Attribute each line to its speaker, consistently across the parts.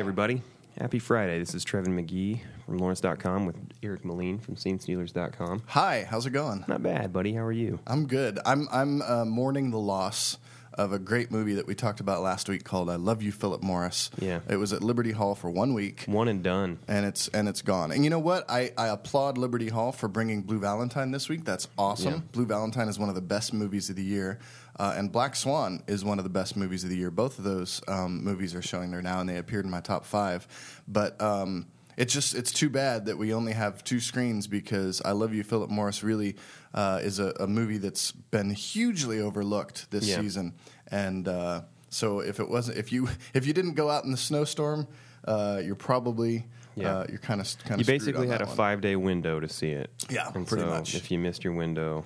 Speaker 1: Hey, everybody. Happy Friday. This is Trevan McGee from Lawrence.com with Eric Melin from SceneStealers.com.
Speaker 2: Hi, how's it going?
Speaker 1: Not bad, buddy. How are you?
Speaker 2: I'm good. I'm I'm uh, mourning the loss of a great movie that we talked about last week called "I Love You, Philip Morris."
Speaker 1: Yeah.
Speaker 2: it was at Liberty Hall for one week,
Speaker 1: One and done.
Speaker 2: and it's and it's gone. And you know what? I, I applaud Liberty Hall for bringing Blue Valentine this week. That's awesome.
Speaker 1: Yeah.
Speaker 2: Blue Valentine is one of the best movies of the year, uh, and Black Swan is one of the best movies of the year. Both of those um, movies are showing there now, and they appeared in my top five. But um, it's just it's too bad that we only have two screens because I Love You, Philip Morris really uh, is a, a movie that's been hugely overlooked this
Speaker 1: Yeah.
Speaker 2: season, and. Uh, so if it wasn't, if you if you didn't go out in the snowstorm, uh, you're probably
Speaker 1: Yeah.
Speaker 2: uh, you're kind of kind of You
Speaker 1: basically had a five day window to see it.
Speaker 2: Yeah,
Speaker 1: and
Speaker 2: pretty
Speaker 1: so
Speaker 2: much.
Speaker 1: If you missed your window,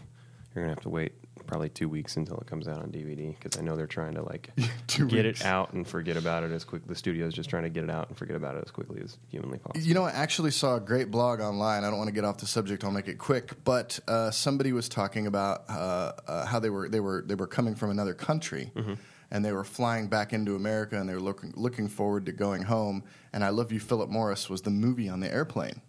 Speaker 1: you're going to have to wait probably two weeks until it comes out on DVD because I know they're trying to like get
Speaker 2: weeks.
Speaker 1: it out and forget about it as quick. The studio's just trying to get it out and forget about it as quickly as humanly possible.
Speaker 2: You know, I actually saw a great blog online. I don't want to get off the subject. I'll make it quick. But uh, somebody was talking about uh, uh, how they were they were they were coming from another country, and they were flying back into America, and they were looking looking forward to going home. And I Love You, Philip Morris was the movie on the airplane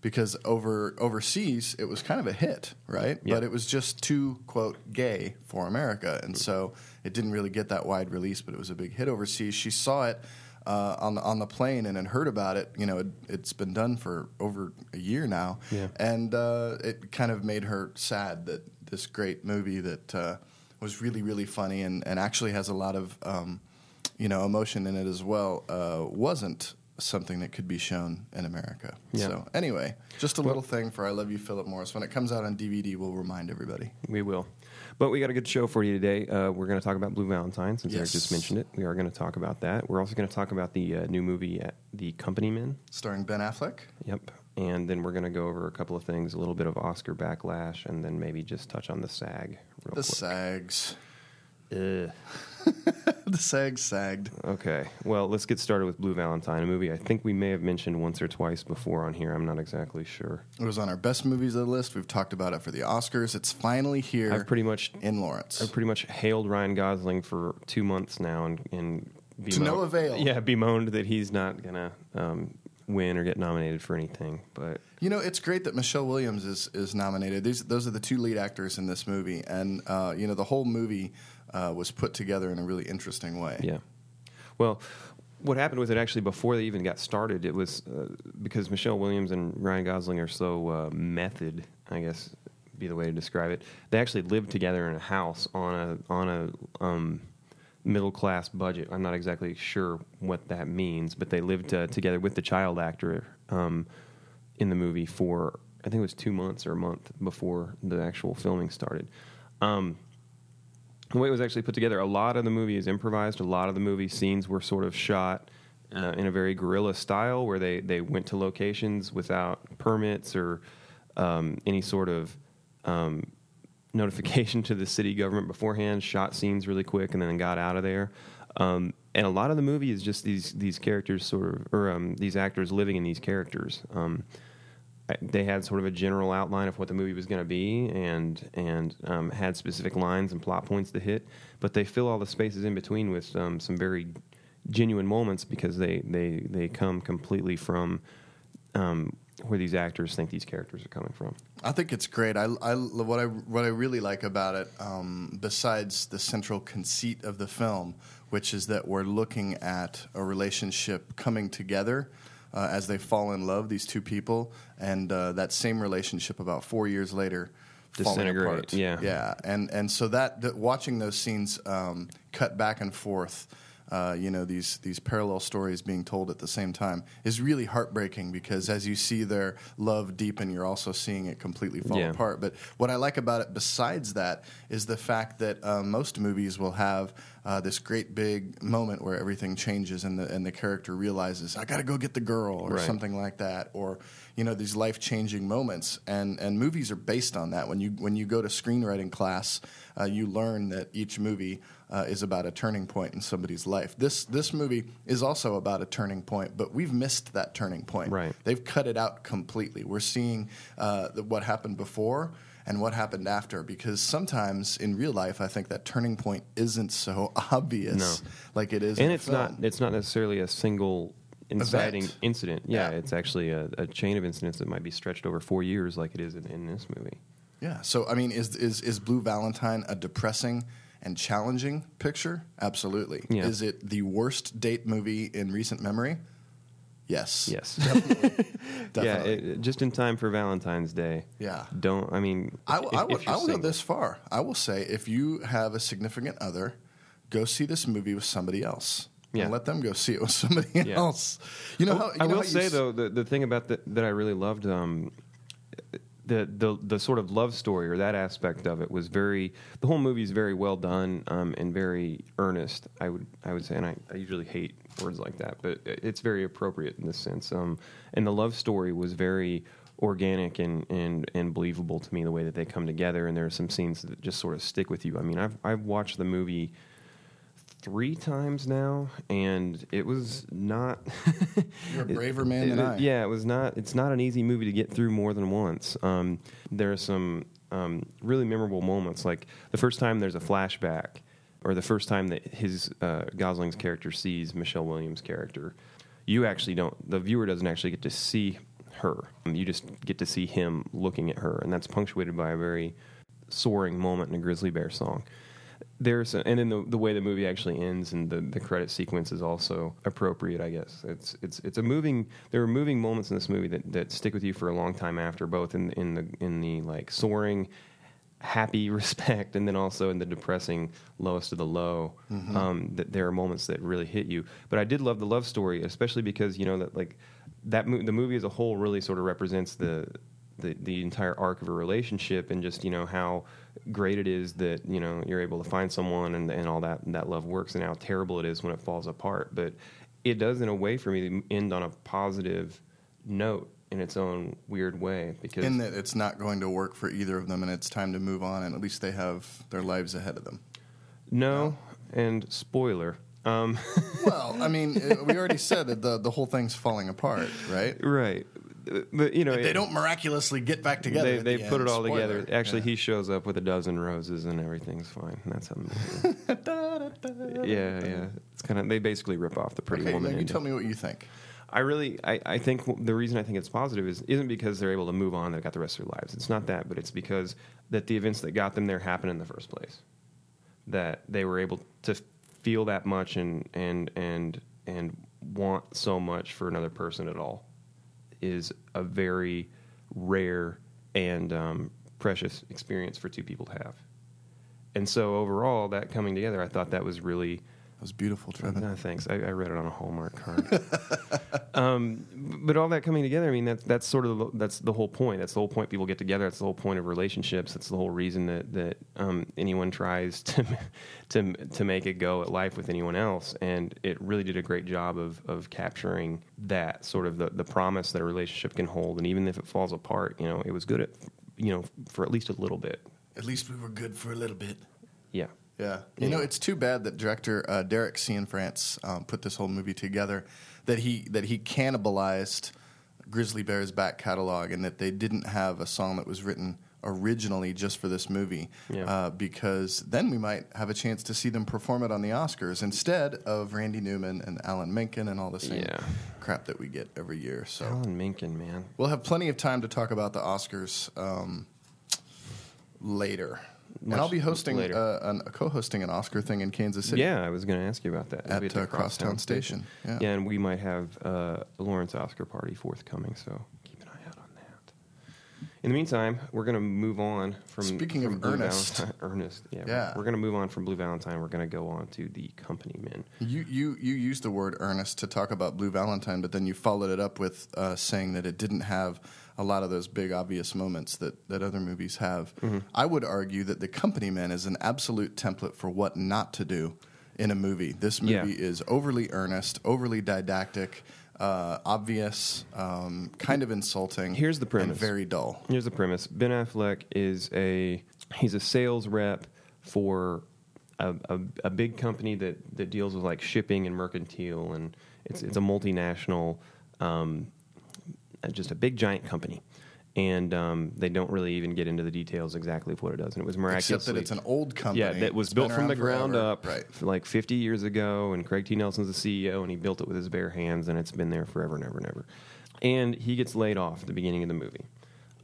Speaker 2: because over overseas it was kind of a hit, right?
Speaker 1: Yeah.
Speaker 2: But it was just too quote gay for America, and so it didn't really get that wide release. But it was a big hit overseas. She saw it uh, on the on the plane and had heard about it. You know, it, it's been done for over a year now,
Speaker 1: Yeah.
Speaker 2: and uh, it kind of made her sad that this great movie that uh, was really really funny and, and actually has a lot of um, you know emotion in it as well uh, wasn't something that could be shown in America.
Speaker 1: Yeah.
Speaker 2: So anyway, just a little thing for I Love You, Philip Morris. When it comes out on DVD, we'll remind everybody.
Speaker 1: We will. But we got a good show for you today. Uh, we're going to talk about Blue Valentine, since Eric just mentioned it. We are going to talk about that. We're also going to talk about the uh, new movie, uh, The Company Men.
Speaker 2: Starring Ben Affleck.
Speaker 1: Yep. And then we're going to go over a couple of things, a little bit of Oscar backlash, and then maybe just touch on the SAG real
Speaker 2: The
Speaker 1: quick.
Speaker 2: SAGs.
Speaker 1: Ugh.
Speaker 2: the SAG sagged.
Speaker 1: Okay. Well, let's get started with Blue Valentine, a movie I think we may have mentioned once or twice before on here. I'm not exactly sure.
Speaker 2: It was on our best movies of the list. We've talked about it for the Oscars. It's finally here
Speaker 1: I've pretty much
Speaker 2: in Lawrence.
Speaker 1: I've pretty much hailed Ryan Gosling for two months now, and, and
Speaker 2: To no avail.
Speaker 1: Yeah, bemoaned that he's not gonna um, win or get nominated for anything. But
Speaker 2: You know, it's great that Michelle Williams is is nominated. These those are the two lead actors in this movie, and uh, you know the whole movie uh, was put together in a really interesting way.
Speaker 1: yeah, well. What happened with it actually before they even got started? It was uh, because Michelle Williams and Ryan Gosling are so uh, method, I guess, be the way to describe it. They actually lived together in a house on a on a um, middle class budget. I'm not exactly sure what that means, but they lived uh, together with the child actor um, in the movie for I think it was two months or a month before the actual filming started. Um, the way it was actually put together, a lot of the movie is improvised. A lot of the movie scenes were sort of shot uh, in a very guerrilla style, where they they went to locations without permits or um, any sort of um, notification to the city government beforehand. Shot scenes really quick and then got out of there. Um, and a lot of the movie is just these these characters sort of, or um, these actors living in these characters. Um, they had sort of a general outline of what the movie was going to be, and and um, had specific lines and plot points to hit. But they fill all the spaces in between with um, some very genuine moments because they they they come completely from um, where these actors think these characters are coming from.
Speaker 2: I think it's great. I, I what I what I really like about it, um, besides the central conceit of the film, which is that we're looking at a relationship coming together uh, as they fall in love. These two people, and uh, that same relationship about four years later.
Speaker 1: Disintegrate, yeah.
Speaker 2: yeah, and and so that, that watching those scenes um, cut back and forth, uh, you know, these these parallel stories being told at the same time is really heartbreaking because as you see their love deepen, you're also seeing it completely fall
Speaker 1: Yeah.
Speaker 2: apart. But what I like about it, besides that, is the fact that uh, most movies will have uh, this great big moment where everything changes and the and the character realizes I got to go get the girl or
Speaker 1: Right.
Speaker 2: something like that, or you know these life changing moments. And and movies are based on that. When you when you go to screenwriting class, uh, you learn that each movie. Uh, is about a turning point in somebody's life. This this movie is also about a turning point, but we've missed that turning point.
Speaker 1: Right.
Speaker 2: They've cut it out completely. We're seeing uh, the, what happened before and what happened after because sometimes in real life, I think that turning point isn't so obvious
Speaker 1: No.
Speaker 2: like it is. in
Speaker 1: and it's
Speaker 2: film.
Speaker 1: not it's not necessarily a single inciting
Speaker 2: Event.
Speaker 1: incident. Yeah,
Speaker 2: Yeah.
Speaker 1: it's actually a, a chain of incidents that might be stretched over four years, like it is in, in this movie.
Speaker 2: Yeah. So I mean, is is is Blue Valentine a depressing and challenging picture? Absolutely.
Speaker 1: Yeah.
Speaker 2: Is it the worst date movie in recent memory? Yes.
Speaker 1: Yes.
Speaker 2: Definitely.
Speaker 1: Yeah, it, just in time for Valentine's Day.
Speaker 2: Yeah.
Speaker 1: Don't. I mean,
Speaker 2: I, will-
Speaker 1: if-
Speaker 2: I
Speaker 1: you're
Speaker 2: I go this far. I will say if you have a significant other, go see this movie with somebody else.
Speaker 1: Yeah.
Speaker 2: And let them go see it with somebody
Speaker 1: Yeah.
Speaker 2: else. You know
Speaker 1: Oh,
Speaker 2: how you
Speaker 1: I
Speaker 2: know
Speaker 1: will say
Speaker 2: s-
Speaker 1: though the the thing about the, that I really loved um, the the the sort of love story or that aspect of it was very the whole movie is very well done um, and very earnest. I would I would say, and I, I usually hate words like that, but it's very appropriate in this sense. Um, and the love story was very organic and, and and believable to me the way that they come together and there are some scenes that just sort of stick with you. I mean, I've I've watched the movie three times now, and it was not.
Speaker 2: You're a braver man than
Speaker 1: it-
Speaker 2: I.
Speaker 1: Yeah, it was not. It's not an easy movie to get through more than once. Um, there are some um, really memorable moments, like the first time there's a flashback, or the first time that his uh, Gosling's character sees Michelle Williams' character. You actually don't. The viewer doesn't actually get to see her. You just get to see him looking at her, and that's punctuated by a very soaring moment in a Grizzly Bear song. There's and then the the way the movie actually ends and the, the credit sequence is also appropriate. I guess it's it's it's a moving. There are moving moments in this movie that, that stick with you for a long time after, both in in the in the like soaring, happy respect, and then also in the depressing lowest of the low. Um, that there are moments that really hit you. But I did love the love story, especially because you know that like that mo- the movie as a whole really sort of represents the the, the entire arc of a relationship and just you know how great it is that you know you're able to find someone and, and all that and that love works and how terrible it is when it falls apart but it does in a way for me end on a positive note in its own weird way because
Speaker 2: in that it's not going to work for either of them, and it's time to move on, and at least they have their lives ahead of them.
Speaker 1: no and spoiler um,
Speaker 2: Well, I mean, we already said that the the whole thing's falling apart, right?
Speaker 1: right you know
Speaker 2: They don't miraculously get back together.
Speaker 1: they, they
Speaker 2: the
Speaker 1: put
Speaker 2: end.
Speaker 1: it all
Speaker 2: Spoiler.
Speaker 1: together actually
Speaker 2: Yeah.
Speaker 1: he shows up with a dozen roses and everything's fine that's how yeah yeah it's kind of they basically rip off the pretty
Speaker 2: Okay,
Speaker 1: woman
Speaker 2: now you tell me what you think.
Speaker 1: I really, I, I think the reason I think it's positive is isn't because they're able to move on. They've got the rest of their lives. It's not that, but it's because that the events that got them there happened in the first place. That they were able to feel that much and and and and want so much for another person at all is a very rare and um, precious experience for two people to have. And so overall, that coming together, I thought that was really
Speaker 2: was beautiful, Trevan.
Speaker 1: no, thanks. I, I read it on a Hallmark card. um, but all that coming together, I mean, that's that's sort of the, that's the whole point. That's the whole point. People get together. That's the whole point of relationships. That's the whole reason that that um, anyone tries to to to make a go at life with anyone else. And it really did a great job of of capturing that sort of the the promise that a relationship can hold. And even if it falls apart, you know, it was good at you know for at least a little bit.
Speaker 2: At least we were good for a little bit.
Speaker 1: Yeah.
Speaker 2: Yeah. You know, it's too bad that director uh, Derek Cianfrance um, put this whole movie together. That he that he cannibalized Grizzly Bear's back catalog, and that they didn't have a song that was written originally just for this movie.
Speaker 1: Yeah.
Speaker 2: Uh, because then we might have a chance to see them perform it on the Oscars instead of Randy Newman and Alan Menken and all the same
Speaker 1: Yeah.
Speaker 2: crap that we get every year. So
Speaker 1: Alan Menken, man.
Speaker 2: we'll have plenty of time to talk about the Oscars um, later. And I'll be hosting
Speaker 1: later.
Speaker 2: uh, an, a co-hosting an Oscar thing in Kansas City.
Speaker 1: Yeah, I was going to ask you about that. It'll
Speaker 2: At,
Speaker 1: be
Speaker 2: uh,
Speaker 1: the
Speaker 2: Crosstown Station. Yeah.
Speaker 1: Yeah. and we might have uh, a Lawrence Oscar party forthcoming, so keep an eye out on that. In the meantime, we're going to move on from.
Speaker 2: Speaking
Speaker 1: from
Speaker 2: of
Speaker 1: Blue
Speaker 2: Ernest.
Speaker 1: Valentine- Ernest, yeah.
Speaker 2: Yeah.
Speaker 1: We're, we're going to move on from Blue Valentine. We're going to go on to the Company Men.
Speaker 2: You, you you used the word Ernest to talk about Blue Valentine, but then you followed it up with uh, saying that it didn't have a lot of those big obvious moments that, that other movies have.
Speaker 1: Mm-hmm.
Speaker 2: I would argue that The Company Men is an absolute template for what not to do in a movie. This movie
Speaker 1: Yeah.
Speaker 2: is overly earnest, overly didactic, uh, obvious, um, kind of insulting.
Speaker 1: Here's the
Speaker 2: and
Speaker 1: premise.
Speaker 2: very dull.
Speaker 1: Here's the premise: Ben Affleck is a he's a sales rep for a, a, a big company that, that deals with like shipping and mercantile, and it's it's a multinational, um, just a big giant company. and um, they don't really even get into the details exactly of what it does. And it was miraculously
Speaker 2: Except that it's an old company.
Speaker 1: yeah, that was built from the ground
Speaker 2: forever.
Speaker 1: up,
Speaker 2: Right.
Speaker 1: like 50 years ago. And Craig T. Nelson's the CEO, and he built it with his bare hands, and it's been there forever and ever and ever. And he gets laid off at the beginning of the movie.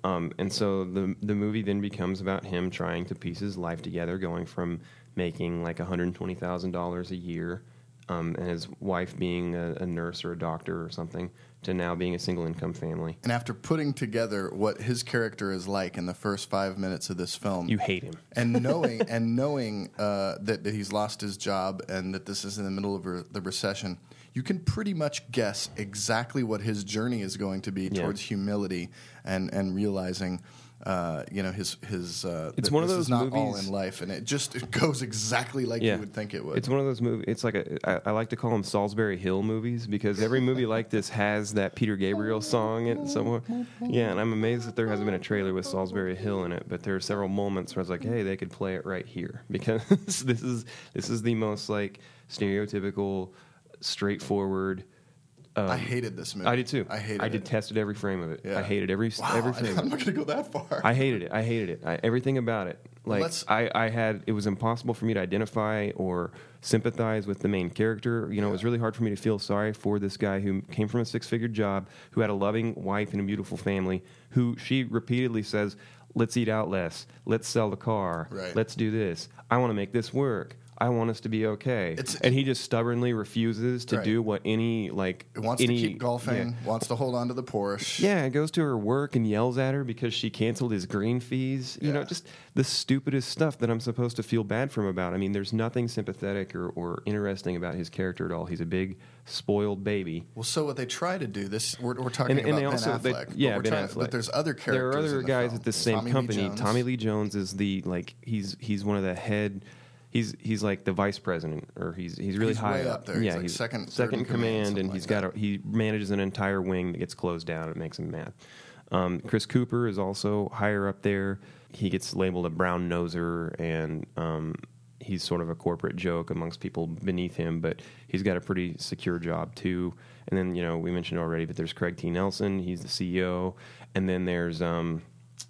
Speaker 1: Um, and so the the movie then becomes about him trying to piece his life together, going from making like one hundred twenty thousand dollars a year, um, and his wife being a, a nurse or a doctor or something, to now being a single income family.
Speaker 2: And after putting together what his character is like in the first five minutes of this film,
Speaker 1: You hate him.
Speaker 2: and knowing and knowing uh, that, that he's lost his job and that this is in the middle of re- the recession, you can pretty much guess exactly what his journey is going to be
Speaker 1: Yeah.
Speaker 2: towards humility and and realizing. Uh, you know his his. Uh,
Speaker 1: It's one of those
Speaker 2: is not all in life, and it just it goes exactly like you would think it would.
Speaker 1: It's one of those movies. It's like a, I, I like to call them Solsbury Hill movies because every movie like this has that Peter Gabriel song in it somewhere. Yeah, and I'm amazed that there hasn't been a trailer with Solsbury Hill in it. But there are several moments where I was like, hey, they could play it right here because this is this is the most like stereotypical, straightforward. Um,
Speaker 2: I hated this movie.
Speaker 1: I did too.
Speaker 2: I hated
Speaker 1: I
Speaker 2: it.
Speaker 1: detested every frame of it.
Speaker 2: Yeah.
Speaker 1: I hated every
Speaker 2: Wow,
Speaker 1: every
Speaker 2: I,
Speaker 1: frame. of
Speaker 2: I'm not going to go that far.
Speaker 1: I hated it. I hated it. I, everything about it. Like
Speaker 2: let's-
Speaker 1: I, I had, it was impossible for me to identify or sympathize with the main character. You know, it was really hard for me to feel sorry for this guy who came from a six-figure job, who had a loving wife and a beautiful family, who she repeatedly says, "Let's eat out less. Let's sell the car.
Speaker 2: Right.
Speaker 1: Let's do this. I want to make this work." I want us to be okay,
Speaker 2: It's-
Speaker 1: and he just stubbornly refuses to
Speaker 2: Right.
Speaker 1: do what any like
Speaker 2: It wants
Speaker 1: any,
Speaker 2: to keep golfing.
Speaker 1: yeah.
Speaker 2: Wants to hold on to the Porsche.
Speaker 1: Yeah, goes to her work and yells at her because she canceled his green fees. You know, just the stupidest stuff that I'm supposed to feel bad for him about. I mean, there's nothing sympathetic or, or interesting about his character at all. He's a big spoiled baby.
Speaker 2: Well, so what they try to do this, we're, we're talking
Speaker 1: And, and
Speaker 2: about Ben
Speaker 1: also,
Speaker 2: Affleck.
Speaker 1: they,
Speaker 2: but
Speaker 1: yeah,
Speaker 2: we're
Speaker 1: Ben
Speaker 2: trying-
Speaker 1: Affleck.
Speaker 2: But there's other characters.
Speaker 1: There are other
Speaker 2: the
Speaker 1: guys
Speaker 2: film.
Speaker 1: at the same
Speaker 2: Tommy
Speaker 1: company. Tommy Lee Jones is the like he's he's one of the head. He's he's like the vice president, or he's he's really
Speaker 2: He's
Speaker 1: high
Speaker 2: way up there. He's
Speaker 1: Yeah,
Speaker 2: like
Speaker 1: he's
Speaker 2: second-
Speaker 1: second
Speaker 2: command,
Speaker 1: command, and
Speaker 2: like
Speaker 1: he's got a, he manages an entire wing that gets closed down. It makes him mad. Um, Chris Cooper is also higher up there. He gets labeled a brown noser, and um, he's sort of a corporate joke amongst people beneath him. But he's got a pretty secure job too. And then you know we mentioned already, but there's Craig T. Nelson. He's the CEO, and then there's um,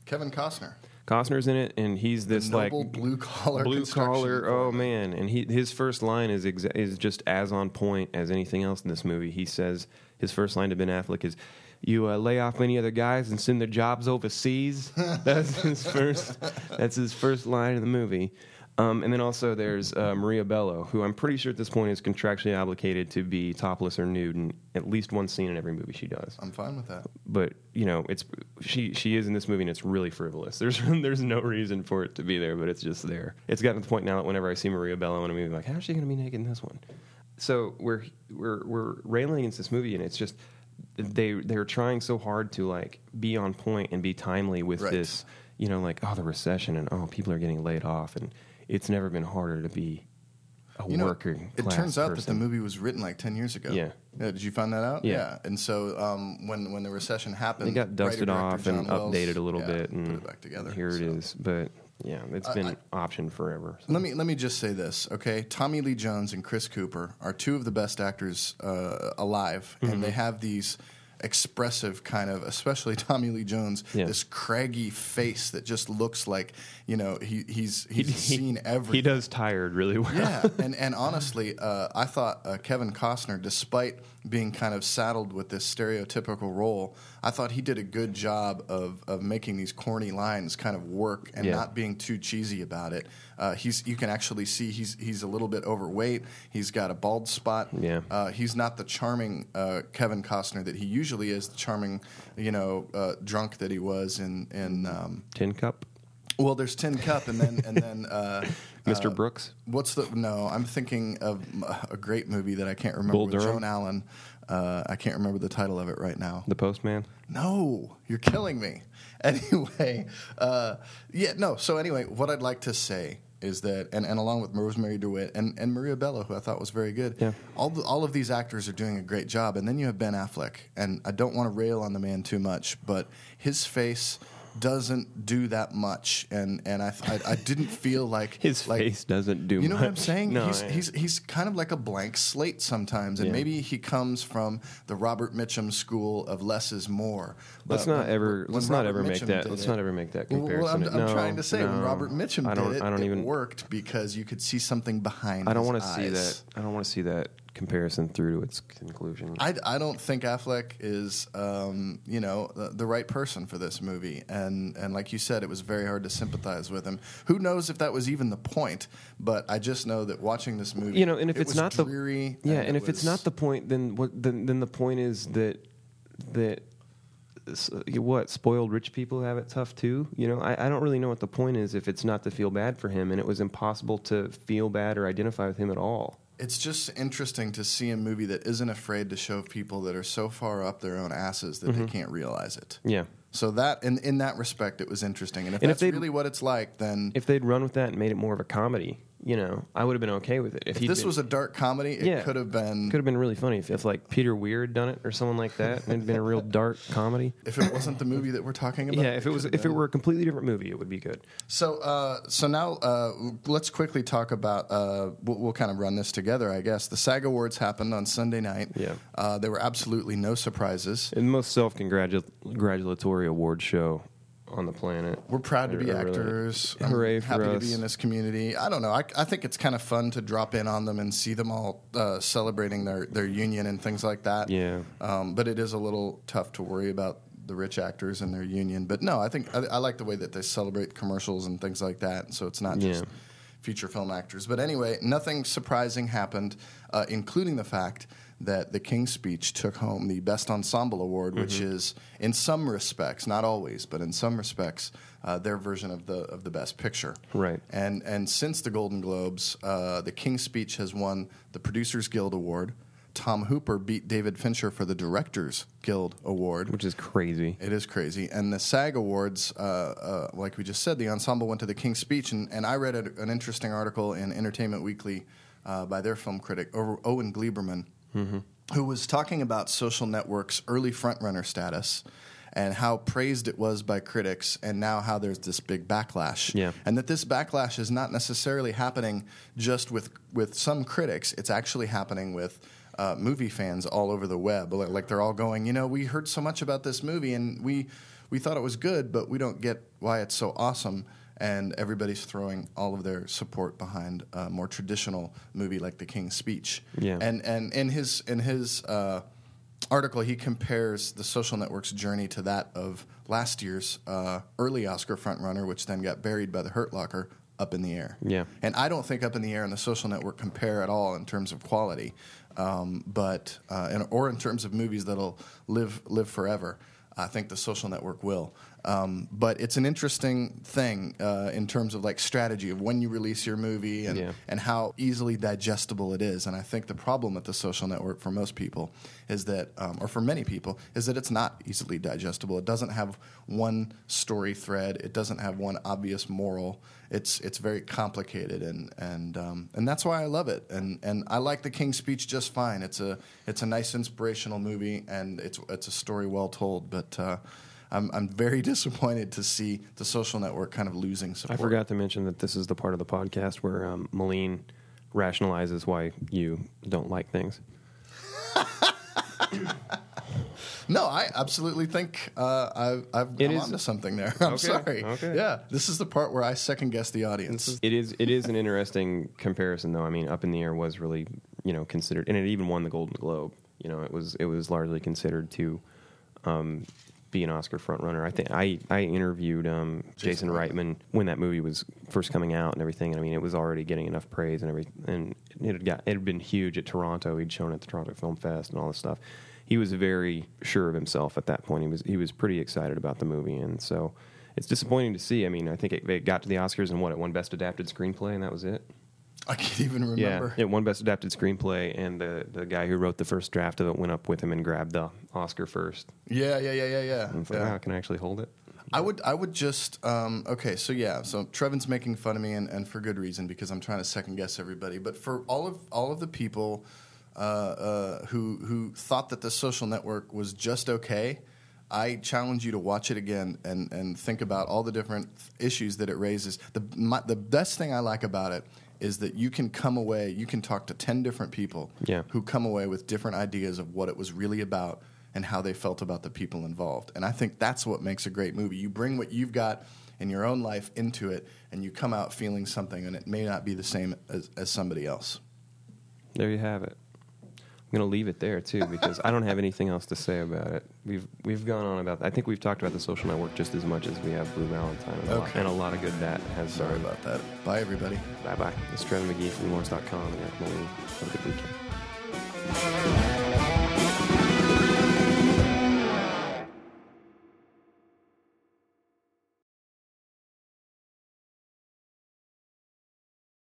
Speaker 2: Kevin Costner.
Speaker 1: Costner's in it, and he's this like
Speaker 2: blue-collar
Speaker 1: blue collar. Oh man! And he his first line is exa- is just as on point as anything else in this movie. He says his first line to Ben Affleck is, "You uh, lay off many other guys and send their jobs overseas." that's his first. That's his first line in the movie. Um, and then also there's uh, Maria Bello, who I'm pretty sure at this point is contractually obligated to be topless or nude in at least one scene in every movie she does
Speaker 2: I'm fine with that.
Speaker 1: but you know, it's she she is in this movie and it's really frivolous. There's there's no reason for it to be there, but it's just there. It's gotten to the point now that whenever I see Maria Bello in a movie, I'm like, how's she going to be naked in this one? So we're we're we're railing against this movie, and it's just they they're trying so hard to like be on point and be timely with
Speaker 2: Right.
Speaker 1: this, you know, like oh the recession and oh people are getting laid off, and it's never been harder to be a
Speaker 2: You know,
Speaker 1: working.
Speaker 2: it turns out
Speaker 1: person.
Speaker 2: that the movie was written like ten years ago.
Speaker 1: Yeah.
Speaker 2: yeah Did you find that out?
Speaker 1: Yeah.
Speaker 2: And so um, when when the recession happened,
Speaker 1: It got dusted off and
Speaker 2: Wells,
Speaker 1: updated a little
Speaker 2: yeah,
Speaker 1: bit, and
Speaker 2: put it back together.
Speaker 1: Here it
Speaker 2: So-
Speaker 1: is, but yeah, it's
Speaker 2: I-
Speaker 1: been option forever. so.
Speaker 2: Let me let me just say this, okay? Tommy Lee Jones and Chris Cooper are two of the best actors uh, alive,
Speaker 1: Mm-hmm.
Speaker 2: and they have these expressive kind of, especially Tommy Lee Jones,
Speaker 1: Yeah.
Speaker 2: this craggy face that just looks like you know he, he's he's
Speaker 1: He-
Speaker 2: seen everything.
Speaker 1: He does tired really well.
Speaker 2: yeah, and and honestly, uh, I thought uh, Kevin Costner, despite being kind of saddled with this stereotypical role, I thought he did a good job of of making these corny lines kind of work and
Speaker 1: Yeah.
Speaker 2: not being too cheesy about it. Uh, he's you can actually see he's he's a little bit overweight. He's got a bald spot.
Speaker 1: Yeah.
Speaker 2: uh, he's not the charming uh, Kevin Costner that he usually is. The charming, you know, uh, drunk that he was in in. Um,
Speaker 1: Tin Cup,
Speaker 2: well, there's Tin Cup, and then and then. Uh,
Speaker 1: Mr.
Speaker 2: uh,
Speaker 1: Brooks.
Speaker 2: What's the no? I'm thinking of a great movie that I can't remember
Speaker 1: Bull
Speaker 2: with
Speaker 1: Durham?
Speaker 2: Joan Allen. Uh, I can't remember the title of it right now.
Speaker 1: The Postman.
Speaker 2: No, you're killing me. Anyway, uh, yeah, no. So anyway, what I'd like to say is that, and, and along with Rosemarie DeWitt and, and Maria Bello, who I thought was very good,
Speaker 1: Yeah.
Speaker 2: all the, all of these actors are doing a great job. And then you have Ben Affleck, and I don't want to rail on the man too much, but his face doesn't do that much, and and I I, I didn't feel like
Speaker 1: His
Speaker 2: like,
Speaker 1: face doesn't do.
Speaker 2: You know what I'm saying?
Speaker 1: No,
Speaker 2: he's,
Speaker 1: I-
Speaker 2: he's he's kind of like a blank slate sometimes, and
Speaker 1: Yeah.
Speaker 2: maybe he comes from the Robert Mitchum school of less is more.
Speaker 1: Let's
Speaker 2: But
Speaker 1: not
Speaker 2: when-
Speaker 1: ever.
Speaker 2: when
Speaker 1: let's not
Speaker 2: Robert
Speaker 1: ever make that. Let's
Speaker 2: it-
Speaker 1: not ever make that comparison.
Speaker 2: Well, I'm, I'm
Speaker 1: No,
Speaker 2: trying to say when. Robert Mitchum
Speaker 1: I don't.
Speaker 2: did it,
Speaker 1: I don't
Speaker 2: it
Speaker 1: even.
Speaker 2: worked because you could see something behind.
Speaker 1: I don't
Speaker 2: want
Speaker 1: to see that. I don't want to see that comparison through to its conclusion.
Speaker 2: I, I don't think Affleck is, um, you know, the, the right person for this movie, and and like you said, it was very hard to sympathize with him. Who knows if that was even the point? But I just know that watching this movie,
Speaker 1: you know, and if
Speaker 2: it
Speaker 1: it's not
Speaker 2: dreary,
Speaker 1: the yeah,
Speaker 2: it
Speaker 1: and if it's not the point, then what? Then, then the point is that that what spoiled rich people have it tough too. You know, I, I don't really know what the point is if it's not to feel bad for him, and it was impossible to feel bad or identify with him at all.
Speaker 2: It's just interesting to see a movie that isn't afraid to show people that are so far up their own asses that
Speaker 1: Mm-hmm.
Speaker 2: they can't realize it.
Speaker 1: Yeah.
Speaker 2: So that, in in that respect, it was interesting. And if
Speaker 1: And
Speaker 2: that's
Speaker 1: they'd-
Speaker 2: really what it's like, then
Speaker 1: If they'd run with that and made it more of a comedy, you know, I would have been okay with it. If,
Speaker 2: if this
Speaker 1: been-
Speaker 2: was a dark comedy, it
Speaker 1: Yeah.
Speaker 2: could have been.
Speaker 1: could have been really funny if, if like Peter Weir had done it or someone like that, and it'd been a real dark comedy.
Speaker 2: If it wasn't the movie that we're talking about,
Speaker 1: Yeah, if it was
Speaker 2: could have
Speaker 1: if it were a completely different movie, it would be good.
Speaker 2: So, uh, so now uh, let's quickly talk about. Uh, we'll, we'll kind of run this together, I guess. The SAG Awards happened on Sunday night.
Speaker 1: Yeah.
Speaker 2: uh, there were absolutely no surprises.
Speaker 1: And the most self congratulatory award show on the planet.
Speaker 2: We're proud to be
Speaker 1: I really-
Speaker 2: actors. I'm
Speaker 1: Hooray for
Speaker 2: happy to be in this community. I don't know. I, I think it's kind of fun to drop in on them and see them all uh, celebrating their, their union and things like that.
Speaker 1: Yeah.
Speaker 2: Um, but it is a little tough to worry about the rich actors and their union. But no, I think I, I like the way that they celebrate commercials and things like that. So it's not just
Speaker 1: Yeah.
Speaker 2: feature film actors. But anyway, nothing surprising happened, uh, including the fact that The King's Speech took home the Best Ensemble Award, which
Speaker 1: Mm-hmm.
Speaker 2: is, in some respects, not always, but in some respects, uh, their version of the of the Best Picture.
Speaker 1: Right.
Speaker 2: And and since the Golden Globes, uh, The King's Speech has won the Producers Guild Award. Tom Hooper beat David Fincher for the Directors Guild Award.
Speaker 1: which is crazy.
Speaker 2: It is crazy. And the SAG Awards, uh, uh, like we just said, the ensemble went to the King's Speech. And, and I read a, an interesting article in Entertainment Weekly uh, by their film critic, Owen Gleiberman, who was talking about Social Network's early frontrunner status and how praised it was by critics, and now how there's this big backlash.
Speaker 1: Yeah.
Speaker 2: And that this backlash is not necessarily happening just with, with some critics, it's actually happening with uh, movie fans all over the web. Like, like they're all going, you know, we heard so much about this movie and we we thought it was good, but we don't get why it's so awesome. And everybody's throwing all of their support behind a more traditional movie like The King's Speech.
Speaker 1: Yeah.
Speaker 2: And and in his in his uh, article, he compares the Social Network's journey to that of last year's uh, early Oscar frontrunner, which then got buried by The Hurt Locker. Up in the air,
Speaker 1: Yeah.
Speaker 2: and I don't think Up in the Air and The Social Network compare at all in terms of quality, um, but uh, and, or in terms of movies that'll live live forever. I think The Social Network will. Um, but it's an interesting thing uh, in terms of like strategy of when you release your movie and
Speaker 1: Yeah.
Speaker 2: and how easily digestible it is. And I think the problem with The Social Network for most people is that, um, or for many people, is that it's not easily digestible. It doesn't have one story thread. It doesn't have one obvious moral. It's it's very complicated, and and um, and that's why I love it. And and I like The King's Speech just fine. It's a it's a nice inspirational movie, and it's it's a story well told. But uh, I'm I'm very disappointed to see The Social Network kind of losing support.
Speaker 1: I forgot to mention that this is the part of the podcast where um, Melin rationalizes why you don't like things.
Speaker 2: No, I absolutely think uh, I've, I've
Speaker 1: It
Speaker 2: gone
Speaker 1: is-
Speaker 2: onto something there. I'm
Speaker 1: Okay,
Speaker 2: sorry.
Speaker 1: okay.
Speaker 2: Yeah, this is the part where I second guess the audience.
Speaker 1: It is it is an interesting comparison though. I mean, Up in the Air was really you know considered, and it even won the Golden Globe. You know, it was it was largely considered to um, be an Oscar frontrunner. I think I I interviewed um, Jason,
Speaker 2: Jason
Speaker 1: Reitman when that movie was first coming out and everything. And I mean, it was already getting enough praise and everything, and it had got it had been huge at Toronto. He'd shown at the Toronto Film Fest and all this stuff. He was very sure of himself at that point. He was he was pretty excited about the movie, and so. It's disappointing to see. I mean, I think it, it got to the Oscars and what it won Best Adapted Screenplay, and that was it.
Speaker 2: I can't even remember.
Speaker 1: Yeah, it won Best Adapted Screenplay, and the the guy who wrote the first draft of it went up with him and grabbed the Oscar first.
Speaker 2: Yeah, yeah, yeah, yeah, yeah.
Speaker 1: And it's like,
Speaker 2: yeah.
Speaker 1: wow, can I actually hold it?
Speaker 2: I would, I would just, um, okay, so yeah, so Trevan's making fun of me, and, and for good reason because I'm trying to second guess everybody. But for all of all of the people uh, uh, who who thought that the social network was just okay, I challenge you to watch it again and, and think about all the different issues that it raises. The, my, the best thing I like about it is that you can come away, you can talk to 10 different people
Speaker 1: Yeah.
Speaker 2: who come away with different ideas of what it was really about and how they felt about the people involved. And I think that's what makes a great movie. You bring what you've got in your own life into it, and you come out feeling something, and it may not be the same as, as somebody else.
Speaker 1: There you have it. I'm going to leave it there too because I don't have anything else to say about it. We've we've gone on about. I think we've talked about the social network just as much as we have Blue Valentine, and, a, lot, and a lot of good that has.
Speaker 2: Sorry about that. Bye, everybody.
Speaker 1: Bye bye. It's Trevan McGee from Lawrence.com and Eric Have a good weekend.